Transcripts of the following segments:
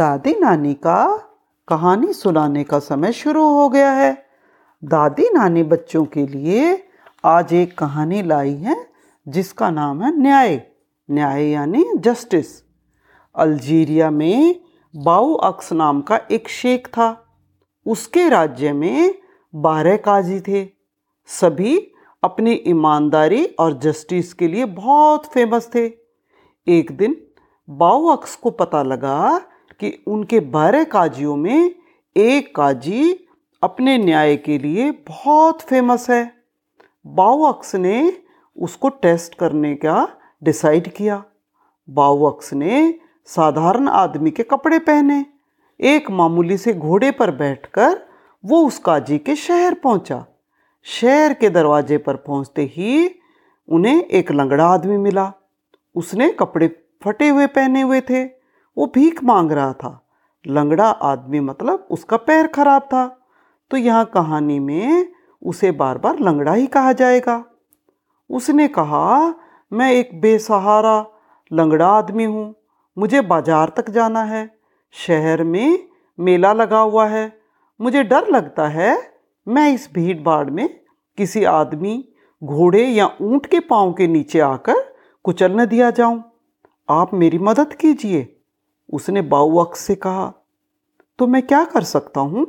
दादी नानी का कहानी सुनाने का समय शुरू हो गया है। दादी नानी बच्चों के लिए आज एक कहानी लाई है, जिसका नाम है न्याय। न्याय यानी जस्टिस। अल्जीरिया में बाऊ अक्स नाम का एक शेख था। उसके राज्य में बारह काजी थे। सभी अपनी ईमानदारी और जस्टिस के लिए बहुत फ़ेमस थे। एक दिन बाऊ अक्स को पता लगा कि उनके बारह काजियों में एक काजी अपने न्याय के लिए बहुत फ़ेमस है। बाऊ अक्स ने उसको टेस्ट करने का डिसाइड किया। बाऊ अक्स ने साधारण आदमी के कपड़े पहने। एक मामूली से घोड़े पर बैठकर वो उस काजी के शहर पहुँचा। शहर के दरवाजे पर पहुँचते ही उन्हें एक लंगड़ा आदमी मिला। उसने कपड़े फटे हुए पहने हुए थे। वो भीख मांग रहा था। लंगड़ा आदमी मतलब उसका पैर खराब था। तो यहाँ कहानी में उसे बार बार लंगड़ा ही कहा जाएगा। उसने कहा, मैं एक बेसहारा लंगड़ा आदमी हूँ। मुझे बाज़ार तक जाना है। शहर में मेला लगा हुआ है। मुझे डर लगता है मैं इस भीड़ भाड़ में किसी आदमी, घोड़े या ऊँट के पाँव के नीचे आकर कुचल न दिया जाऊँ। आप मेरी मदद कीजिए। उसने बाउअक्स से कहा तो मैं क्या कर सकता हूँ?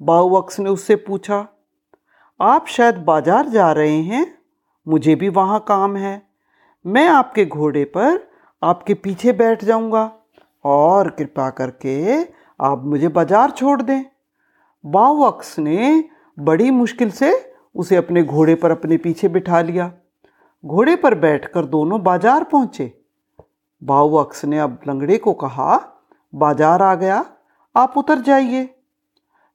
बाउअक्स ने उससे पूछा, आप शायद बाज़ार जा रहे हैं, मुझे भी वहाँ काम है। मैं आपके घोड़े पर आपके पीछे बैठ जाऊँगा और कृपा करके आप मुझे बाज़ार छोड़ दें। बाउअक्स ने बड़ी मुश्किल से उसे अपने घोड़े पर अपने पीछे बिठा लिया। घोड़े पर बैठकर दोनों बाज़ार पहुँचे। बाऊ अक्स ने अब लंगड़े को कहा, बाज़ार आ गया, आप उतर जाइए।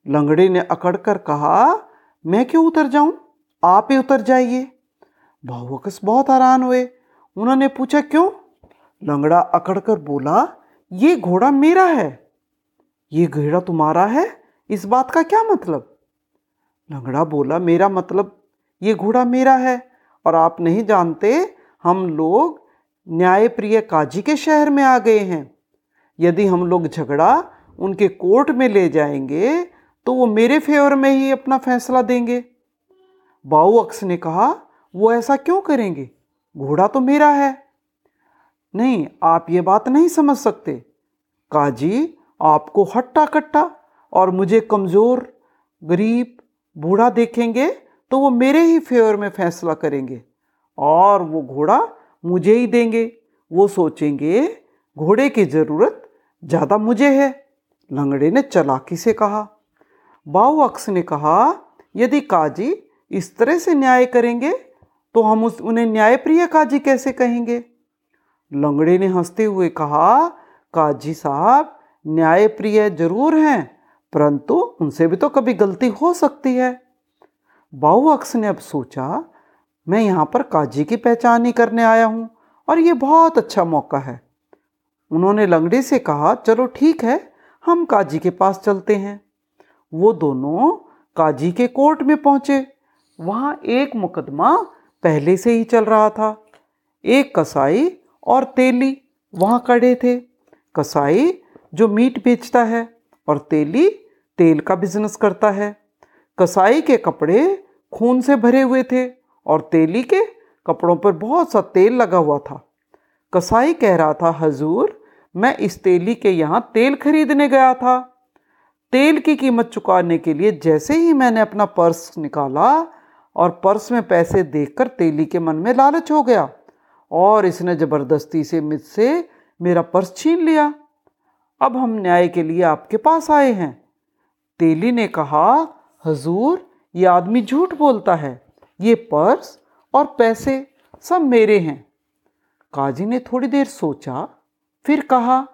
लंगड़े ने अकड़ कर कहा, मैं क्यों उतर जाऊँ? आप ही उतर जाइए। भाऊ अक्स बहुत हैरान हुए, उन्होंने पूछा क्यों? लंगड़ा अकड़ कर बोला, ये घोड़ा मेरा है। ये घोड़ा तुम्हारा है? इस बात का क्या मतलब? लंगड़ा बोला, मेरा मतलब ये घोड़ा मेरा है, और आप नहीं जानते, हम लोग न्यायप्रिय काजी के शहर में आ गए हैं। यदि हम लोग झगड़ा उनके कोर्ट में ले जाएँगे तो वो मेरे फेवर में ही अपना फैसला देंगे। बाऊ अक्स ने कहा, वो ऐसा क्यों करेंगे? घोड़ा तो मेरा है। नहीं, आप ये बात नहीं समझ सकते। काजी, आपको हट्टा कट्टा और मुझे कमज़ोर, गरीब, बूढ़ा देखेंगे तो वो मेरे ही फेवर में फैसला करेंगे। और वो घोड़ा मुझे ही देंगे। वो सोचेंगे, घोड़े की ज़रूरत ज़्यादा मुझे है। लंगड़े ने चलाकी से कहा। बाऊ अक्स ने कहा, यदि काजी इस तरह से न्याय करेंगे तो हम उस, उन्हें न्यायप्रिय काजी कैसे कहेंगे? लंगड़े ने हँसते हुए कहा, काजी साहब, न्यायप्रिय ज़रूर हैं, परंतु उनसे भी तो कभी गलती हो सकती है। बाऊ अक्स ने अब सोचा मैं यहाँ पर काजी की पहचान ही करने आया हूँ, और ये बहुत अच्छा मौका है। उन्होंने लंगड़े से कहा, चलो ठीक है, हम काजी के पास चलते हैं। वो दोनों काजी के कोर्ट में पहुँचे। वहाँ एक मुकदमा पहले से ही चल रहा था। एक कसाई और तेली वहाँ खड़े थे। कसाई जो मीट बेचता है, और तेली तेल का बिज़नेस करता है। कसाई के कपड़े खून से भरे हुए थे। और तेली के कपड़ों पर बहुत सा तेल लगा हुआ था। कसाई कह रहा था, हजूर, मैं इस तेली के यहाँ तेल खरीदने गया था। तेल की कीमत चुकाने के लिए जैसे ही मैंने अपना पर्स निकाला और पर्स में पैसे देखकर तेली के मन में लालच हो गया और इसने ज़बरदस्ती से मुझसे मेरा पर्स छीन लिया। अब हम न्याय के लिए आपके पास आए हैं। तेली ने कहा, हजूर, ये आदमी झूठ बोलता है। ये पर्स और पैसे सब मेरे हैं। काजी ने थोड़ी देर सोचा, फिर कहा,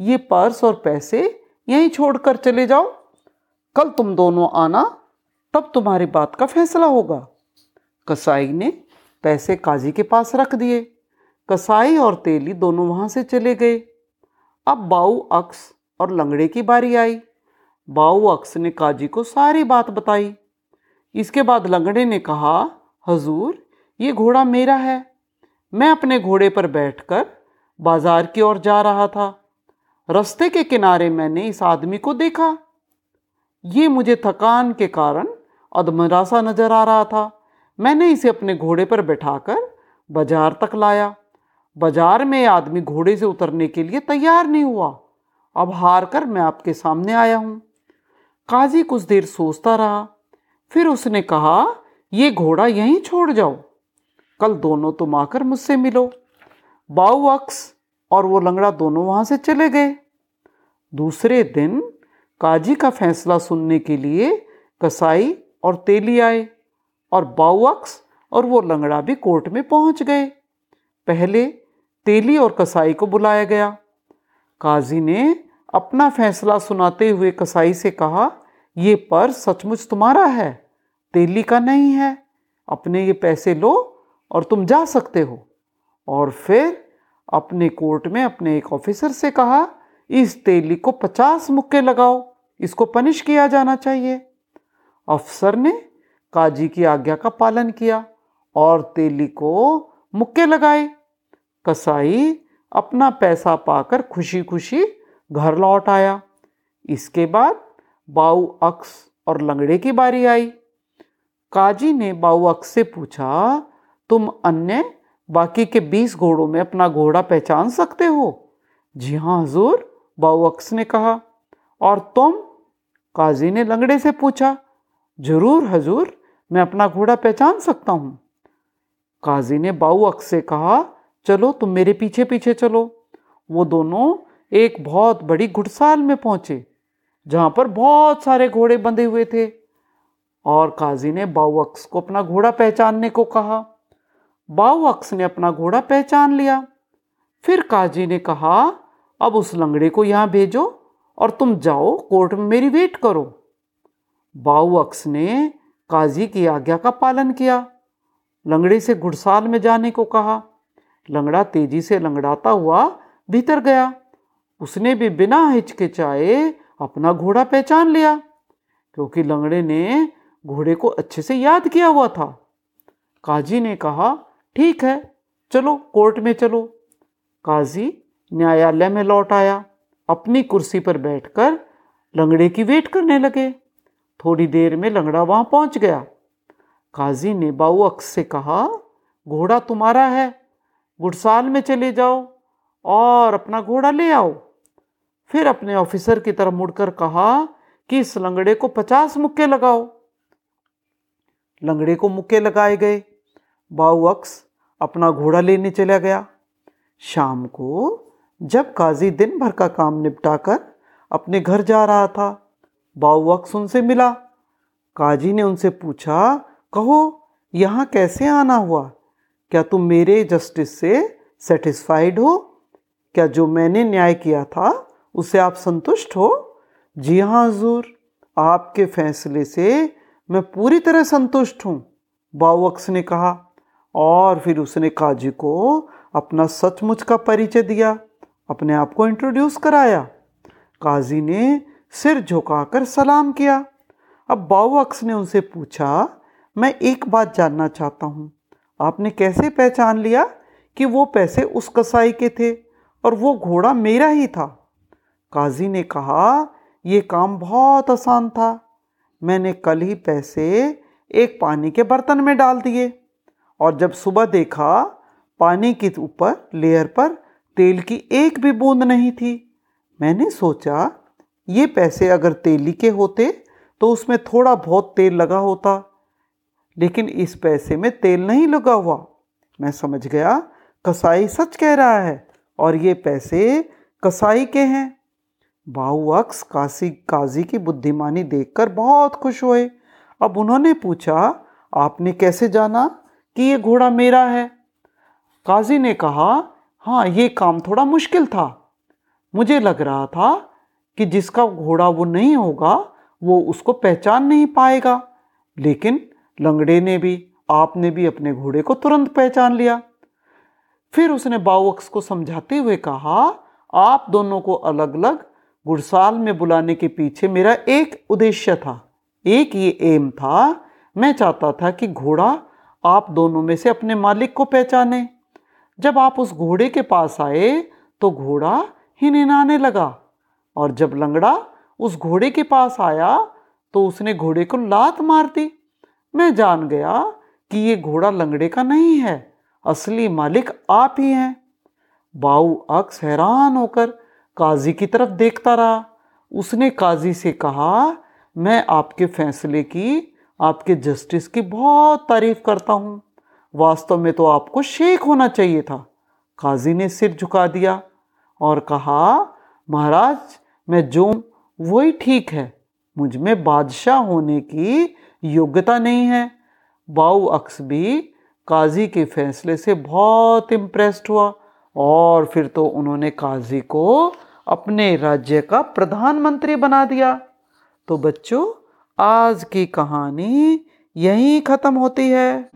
ये पर्स और पैसे यहीं छोड़कर चले जाओ। कल तुम दोनों आना, तब तुम्हारी बात का फैसला होगा। कसाई ने पैसे काजी के पास रख दिए। कसाई और तेली दोनों वहाँ से चले गए। अब बाऊ अक्स और लंगड़े की बारी आई। बाऊ अक्स ने काजी को सारी बात बताई। इसके बाद लंगड़े ने कहा, हजूर, ये घोड़ा मेरा है। मैं अपने घोड़े पर बैठकर बाज़ार की ओर जा रहा था। रास्ते के किनारे मैंने इस आदमी को देखा। ये मुझे थकान के कारण अधमरा सा नज़र आ रहा था। मैंने इसे अपने घोड़े पर बैठाकर बाज़ार तक लाया। बाज़ार में आदमी घोड़े से उतरने के लिए तैयार नहीं हुआ। अब हार कर मैं आपके सामने आया हूँ। काजी कुछ देर सोचता रहा। फिर उसने कहा, ये घोड़ा यहीं छोड़ जाओ। कल दोनों तुम आकर मुझसे मिलो। बाऊ अक्स और वो लंगड़ा दोनों वहाँ से चले गए। दूसरे दिन काजी का फैसला सुनने के लिए कसाई और तेली आए और बाउअक्स और वो लंगड़ा भी कोर्ट में पहुँच गए। पहले तेली और कसाई को बुलाया गया। काजी ने अपना फैसला सुनाते हुए कसाई से कहा ये पर सचमुच तुम्हारा है, तेली का नहीं है। अपने ये पैसे लो और तुम जा सकते हो। और फिर अपने कोर्ट में अपने एक ऑफिसर से कहा, इस तेली को पचास मुक्के लगाओ, इसको पनिश किया जाना चाहिए। अफसर ने काजी की आज्ञा का पालन किया और तेली को मुक्के लगाए। कसाई अपना पैसा पाकर खुशी खुशी घर लौट आया। इसके बाद बाऊ अक्स और लंगड़े की बारी आई। काजी ने बाऊ अक्स से पूछा, तुम अन्य बाकी के बीस घोड़ों में अपना घोड़ा पहचान सकते हो? जी हाँ हजूर, बाऊ अक्स ने कहा। और तुम? काजी ने लंगड़े से पूछा। ज़रूर, हजूर, मैं अपना घोड़ा पहचान सकता हूँ। काजी ने बाऊ अक्स से कहा, चलो, तुम मेरे पीछे पीछे चलो। वो दोनों एक बहुत बड़ी घुड़साल में पहुँचे। जहाँ पर बहुत सारे घोड़े बंधे हुए थे। और काजी ने बाउक्स को अपना घोड़ा पहचानने को कहा। बाउक्स ने अपना घोड़ा पहचान लिया। फिर काजी ने कहा, अब उस लंगड़े को यहाँ भेजो और तुम जाओ, कोर्ट में मेरी वेट करो। बाउअक्स ने काजी की आज्ञा का पालन किया। लंगड़े से घुड़साल में जाने को कहा। लंगड़ा तेज़ी से लंगड़ाता हुआ भीतर गया। उसने भी बिना हिचकिचाए अपना घोड़ा पहचान लिया, क्योंकि लंगड़े ने घोड़े को अच्छे से याद किया हुआ था। काजी ने कहा, ठीक है, चलो, कोर्ट में चलो। काजी न्यायालय में लौट आया। अपनी कुर्सी पर बैठकर लंगड़े की वेट करने लगे। थोड़ी देर में लंगड़ा वहाँ पहुँच गया। काजी ने बाऊ अक्स से कहा, घोड़ा तुम्हारा है, गुड़साल में चले जाओ और अपना घोड़ा ले आओ। फिर अपने ऑफिसर की तरफ़ मुड़कर कहा कि इस लंगड़े को पचास मुक्के लगाओ। लंगड़े को मुक्के लगाए गए। बाऊ अक्स अपना घोड़ा लेने चला गया। शाम को जब काजी दिन भर का काम निपटाकर अपने घर जा रहा था, बाऊ अक्स उनसे मिला। काजी ने उनसे पूछा, कहो, यहाँ कैसे आना हुआ? क्या तुम मेरे जस्टिस से सेटिस्फाइड हो? क्या जो मैंने न्याय किया था उससे आप संतुष्ट हो। जी हाँ हजूर, आपके फैसले से मैं पूरी तरह संतुष्ट हूँ बाउक्स ने कहा। और फिर उसने काजी को अपना सचमुच का परिचय दिया, अपने आप को इंट्रोड्यूस कराया। काजी ने सिर झुकाकर सलाम किया। अब बाउक्स ने उनसे पूछा, मैं एक बात जानना चाहता हूँ। आपने कैसे पहचान लिया कि वो पैसे उस कसाई के थे और वो घोड़ा मेरा ही था? काजी ने कहा, ये काम बहुत आसान था। मैंने कल ही पैसे एक पानी के बर्तन में डाल दिए और जब सुबह देखा, पानी के ऊपर लेयर पर तेल की एक भी बूंद नहीं थी। मैंने सोचा, ये पैसे अगर तेली के होते तो उसमें थोड़ा बहुत तेल लगा होता, लेकिन इस पैसे में तेल नहीं लगा हुआ। मैं समझ गया, कसाई सच कह रहा है और ये पैसे कसाई के हैं। बाहू अक्स काशी काजी की बुद्धिमानी देखकर बहुत खुश हुए। अब उन्होंने पूछा, आपने कैसे जाना कि ये घोड़ा मेरा है? काजी ने कहा हाँ ये काम थोड़ा मुश्किल था। मुझे लग रहा था कि जिसका घोड़ा वो नहीं होगा, वो उसको पहचान नहीं पाएगा। लेकिन लंगड़े ने भी, आपने भी अपने घोड़े को तुरंत पहचान लिया। फिर उसने बाउक्स को समझाते हुए कहा, आप दोनों को अलग अलग गुड़साल में बुलाने के पीछे मेरा एक उद्देश्य था। एक ये एम था, मैं चाहता था कि घोड़ा आप दोनों में से अपने मालिक को पहचाने। जब आप उस घोड़े के पास आए तो घोड़ा हिनहिनाने लगा। और जब लंगड़ा उस घोड़े के पास आया तो उसने घोड़े को लात मार दी। मैं जान गया कि ये घोड़ा लंगड़े का नहीं है, असली मालिक आप ही हैं। बाऊ अक्स हैरान होकर काजी की तरफ़ देखता रहा। उसने काजी से कहा, मैं आपके फैसले की, आपके जस्टिस की बहुत तारीफ़ करता हूँ। वास्तव में तो आपको शेख होना चाहिए था। काजी ने सिर झुका दिया और कहा, महाराज, मैं जो, वही ठीक है। मुझमें बादशाह होने की योग्यता नहीं है। बाऊ अक्स भी काजी के फैसले से बहुत इम्प्रेस्ड हुआ। और फिर तो उन्होंने काजी को अपने राज्य का प्रधानमंत्री बना दिया। तो बच्चों, आज की कहानी यहीं ख़त्म होती है।